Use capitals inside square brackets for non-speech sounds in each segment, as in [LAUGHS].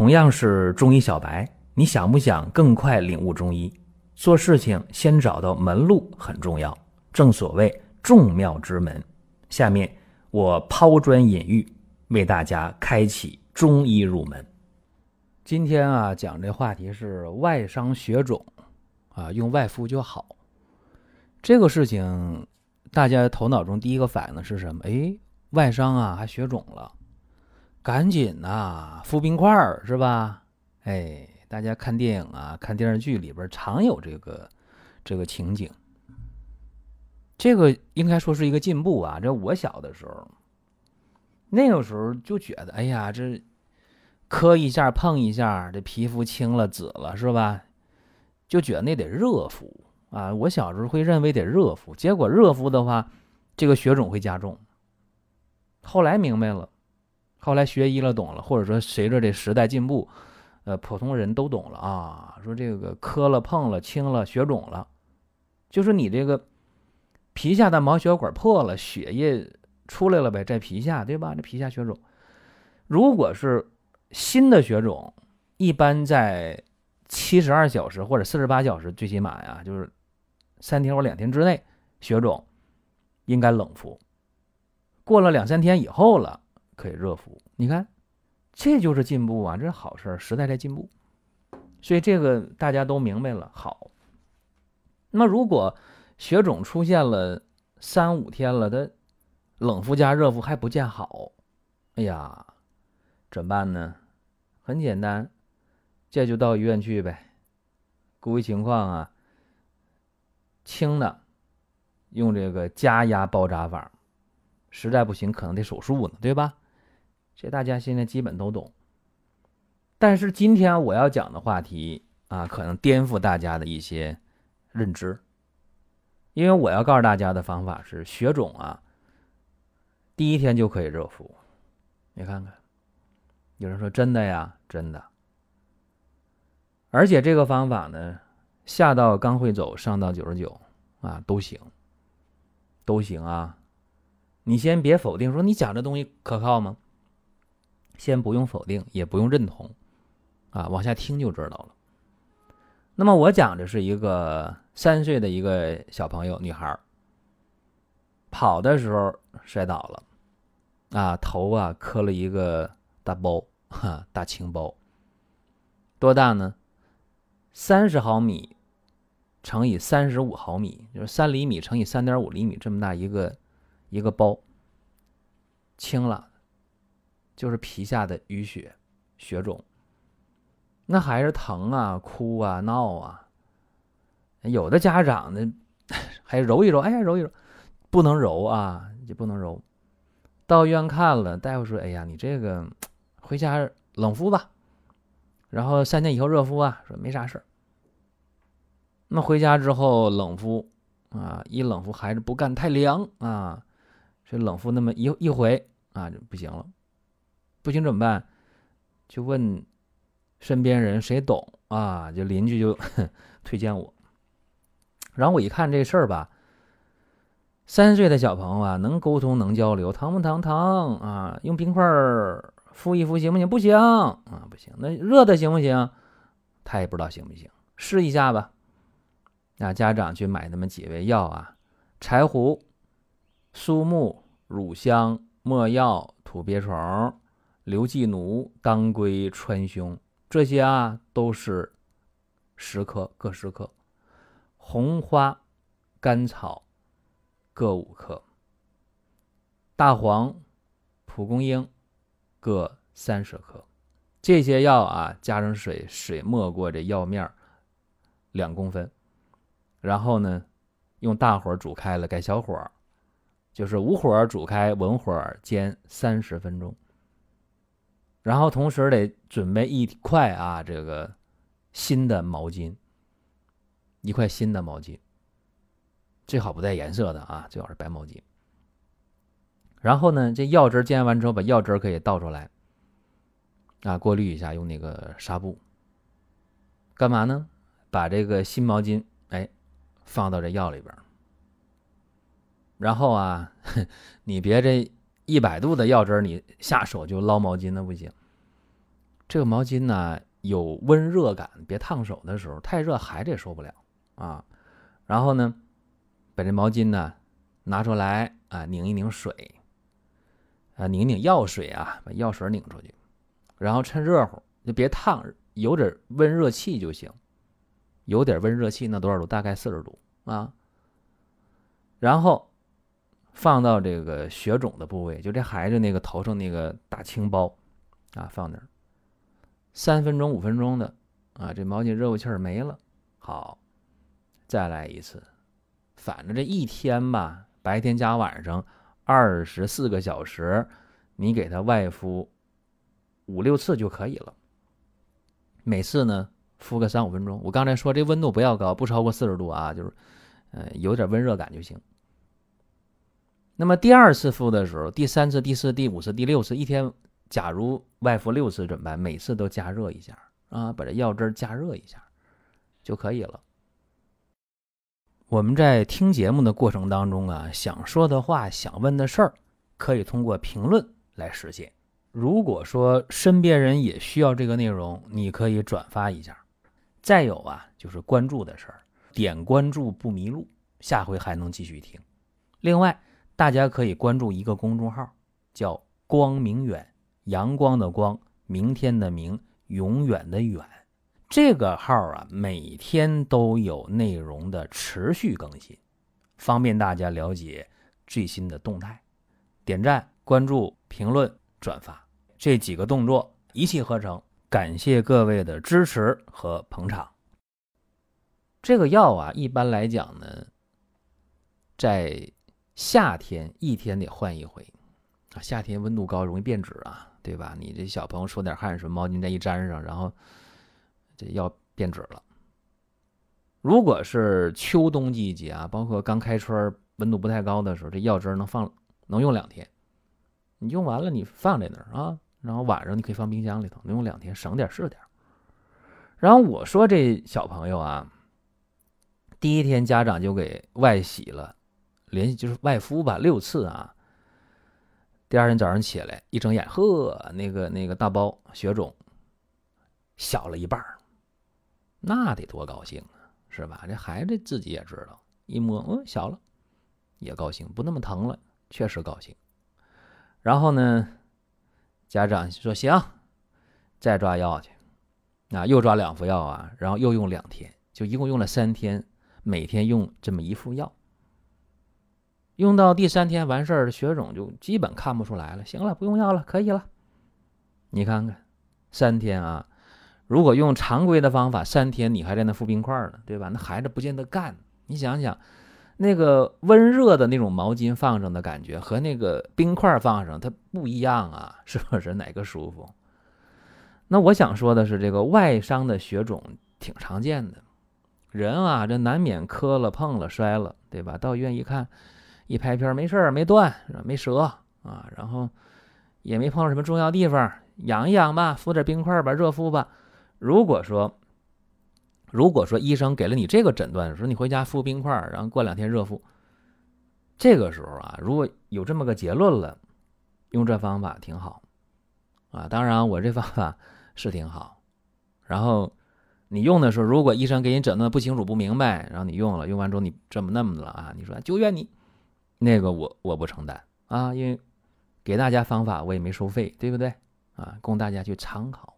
同样是中医小白，你想不想更快领悟中医？做事情先找到门路很重要，正所谓众妙之门。下面我抛砖引玉，为大家开启中医入门。今天啊，讲这话题是外伤血肿啊，用外敷就好。这个事情，大家头脑中第一个反应是什么？哎，外伤啊，还血肿了。赶紧呐，敷冰块儿是吧？哎，大家看电影啊，看电视剧里边常有这个这个情景。这个应该说是一个进步啊！这我小的时候，那个时候就觉得，哎呀，这磕一下碰一下，这皮肤青了紫了是吧？就觉得那得热敷啊！我小时候会认为得热敷，结果热敷的话，这个血肿会加重。后来明白了。后来学医了，懂了，或者说随着这时代进步，呃，普通人都懂了啊。说这个磕了、碰了、青了、血肿了，就是你这个皮下的毛血管破了，血液出来了呗，在皮下，对吧？这皮下血肿，如果是新的血肿，一般在七十二小时或者四十八小时，最起码呀，就是三天或两天之内，血肿应该冷敷。过了两三天以后了。可以热敷，你看，这就是进步啊，这是好事时代在进步，所以这个大家都明白了。好，那如果血肿出现了三五天了，它冷敷加热敷还不见好，哎呀，怎么办呢？很简单，这就到医院去呗。估计情况啊，轻的用这个加压包扎法，实在不行可能得手术呢，对吧？这大家现在基本都懂，但是今天我要讲的话题啊，可能颠覆大家的一些认知，因为我要告诉大家的方法是血肿啊，第一天就可以热敷。你看看，有人说真的呀，真的。而且这个方法呢，下到刚会走，上到九十九啊，都行，都行啊。你先别否定说你讲这东西可靠吗？先不用否定，也不用认同，啊，往下听就知道了。那么我讲的是一个三岁的一个小朋友，女孩跑的时候摔倒了，啊，头啊磕了一个大包，哈，大青包。多大呢？三十毫米乘以三十五毫米，就是三厘米乘以三点五厘米这么大一个一个包，青了。就是皮下的淤血、血肿，那孩子疼啊、哭啊、闹啊。有的家长呢，[LAUGHS] 还揉一揉，哎呀，揉一揉，不能揉啊，就不能揉。到医院看了，大夫说：“哎呀，你这个回家冷敷吧，然后三天以后热敷啊。”说没啥事儿。那回家之后冷敷啊，一冷敷孩子不干，太凉啊，所以冷敷那么一一回啊就不行了。不行怎么办？就问身边人谁懂啊？就邻居就 [LAUGHS] 推荐我。然后我一看这事儿吧，三岁的小朋友啊，能沟通能交流，疼不疼？疼啊！用冰块敷一敷行不行？不行啊，不行。那热的行不行？他也不知道行不行，试一下吧。那家长去买那么几味药啊：柴胡、苏木、乳香、没药、土鳖虫。刘寄奴、当归、川芎，这些啊都是十克，各十克；红花、甘草各五克；大黄、蒲公英各三十克。这些药啊，加上水，水没过这药面两公分，然后呢，用大火煮开了，改小火，就是无火煮开，文火煎三十分钟。然后同时得准备一块啊，这个新的毛巾，一块新的毛巾，最好不带颜色的啊，最好是白毛巾。然后呢，这药汁煎完之后，把药汁可以倒出来，啊，过滤一下，用那个纱布。干嘛呢？把这个新毛巾哎放到这药里边。然后啊，[LAUGHS] 你别这。一百度的药汁，你下手就捞毛巾那不行。这个毛巾呢有温热感，别烫手的时候，太热孩子也受不了啊。然后呢，把这毛巾呢拿出来啊，拧一拧水，啊，拧拧药水啊，把药水拧出去，然后趁热乎，就别烫，有点温热气就行。有点温热气，那多少度？大概四十度啊。然后放到这个血肿的部位，就这孩子那个头上那个大青包啊，放那儿三分钟、五分钟的啊，这毛巾热乎气儿没了。好，再来一次，反正这一天吧，白天加晚上二十四个小时，你给他外敷五六次就可以了。每次呢？敷个三五分钟，我刚才说这温度不要高，不超过四十度啊，就是，呃，有点温热感就行。那么第二次敷的时候，第三次、第四、第五次、第六次，一天假如外敷六次怎么办？每次都加热一下啊，把这药汁加热一下就可以了。我们在听节目的过程当中啊，想说的话、想问的事儿，可以通过评论来实现。如果说身边人也需要这个内容，你可以转发一下。再有啊，就是关注的事儿，点关注不迷路，下回还能继续听。另外，大家可以关注一个公众号，叫“光明远”，阳光的光，明天的明，永远的远。这个号啊，每天都有内容的持续更新，方便大家了解最新的动态。点赞、关注、评论、转发这几个动作一气呵成。感谢各位的支持和捧场。这个药啊，一般来讲呢，在夏天一天得换一回啊。夏天温度高，容易变质啊，对吧？你这小朋友出点汗什么，毛巾再一沾上，然后这药变质了。如果是秋冬季节啊，包括刚开春温度不太高的时候，这药汁能放能用两天。你用完了，你放在那儿啊。然后晚上你可以放冰箱里头，能用两天，省点是点。然后我说这小朋友啊，第一天家长就给外洗了，连就是外敷吧六次啊。第二天早上起来一睁眼，呵，那个那个大包血肿小了一半那得多高兴啊，是吧？这孩子自己也知道，一摸，嗯，小了，也高兴，不那么疼了，确实高兴。然后呢？家长说行，再抓药去，啊，又抓两副药啊，然后又用两天，就一共用了三天，每天用这么一副药。用到第三天完事儿，血肿就基本看不出来了，行了，不用药了，可以了。你看看，三天啊，如果用常规的方法，三天你还在那敷冰块呢，对吧？那孩子不见得干。你想想。那个温热的那种毛巾放上的感觉和那个冰块放上它不一样啊，[LAUGHS] 是不是哪个舒服？那我想说的是，这个外伤的血肿挺常见的，人啊这难免磕了碰了摔了，对吧？到医院一看，一拍片没事儿，没断，没折啊，然后也没碰到什么重要地方，养一养吧，敷点冰块吧，热敷吧。如果说如果说医生给了你这个诊断，说你回家敷冰块，然后过两天热敷，这个时候啊，如果有这么个结论了，用这方法挺好，啊，当然我这方法 [LAUGHS] 是挺好，然后你用的时候，如果医生给你诊断不清楚不明白，然后你用了，用完之后你这么那么的了啊，你说就怨你，那个我我不承担啊，因为给大家方法我也没收费，对不对啊？供大家去参考。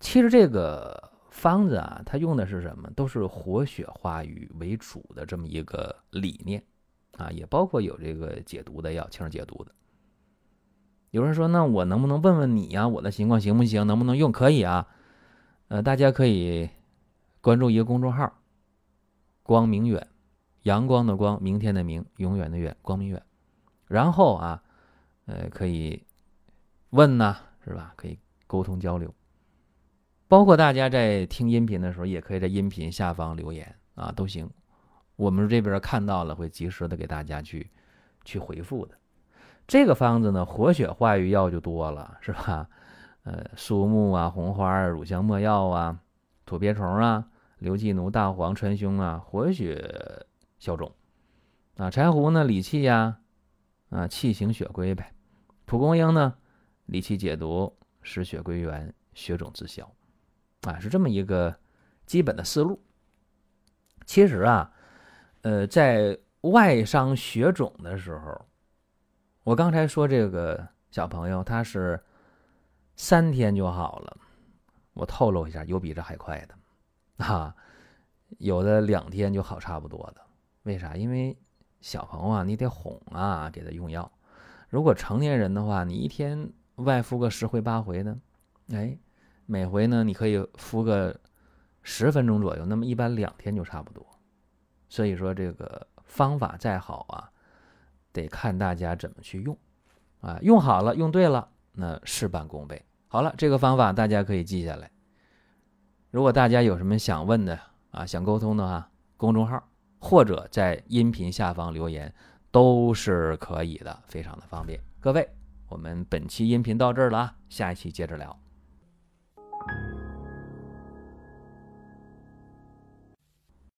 其实这个。方子啊，它用的是什么？都是活血化瘀为主的这么一个理念啊，也包括有这个解毒的药，清热解毒的。有人说，那我能不能问问你呀？我的情况行不行？能不能用？可以啊。呃，大家可以关注一个公众号“光明远”，阳光的光，明天的明，永远的远，光明远。然后啊，呃，可以问呐，是吧？可以沟通交流。包括大家在听音频的时候，也可以在音频下方留言啊，都行。我们这边看到了，会及时的给大家去去回复的。这个方子呢，活血化瘀药就多了，是吧？呃，苏木啊、红花啊、乳香没药啊、土鳖虫啊、刘寄奴、大黄、川芎啊，活血消肿啊。柴胡呢，理气呀，啊，气行血归呗。蒲公英呢，理气解毒，使血归元。血肿自消，啊，是这么一个基本的思路。其实啊，呃，在外伤血肿的时候，我刚才说这个小朋友他是三天就好了，我透露一下，有比这还快的，啊，有的两天就好差不多的。为啥？因为小朋友啊，你得哄啊，给他用药。如果成年人的话，你一天外敷个十回八回呢，哎，每回呢你可以敷个十分钟左右，那么一般两天就差不多。所以说这个方法再好啊，得看大家怎么去用，啊，用好了，用对了，那事半功倍。好了，这个方法大家可以记下来。如果大家有什么想问的啊，想沟通的话，公众号。或者在音频下方留言都是可以的，非常的方便。各位，我们本期音频到这儿了，下一期接着聊。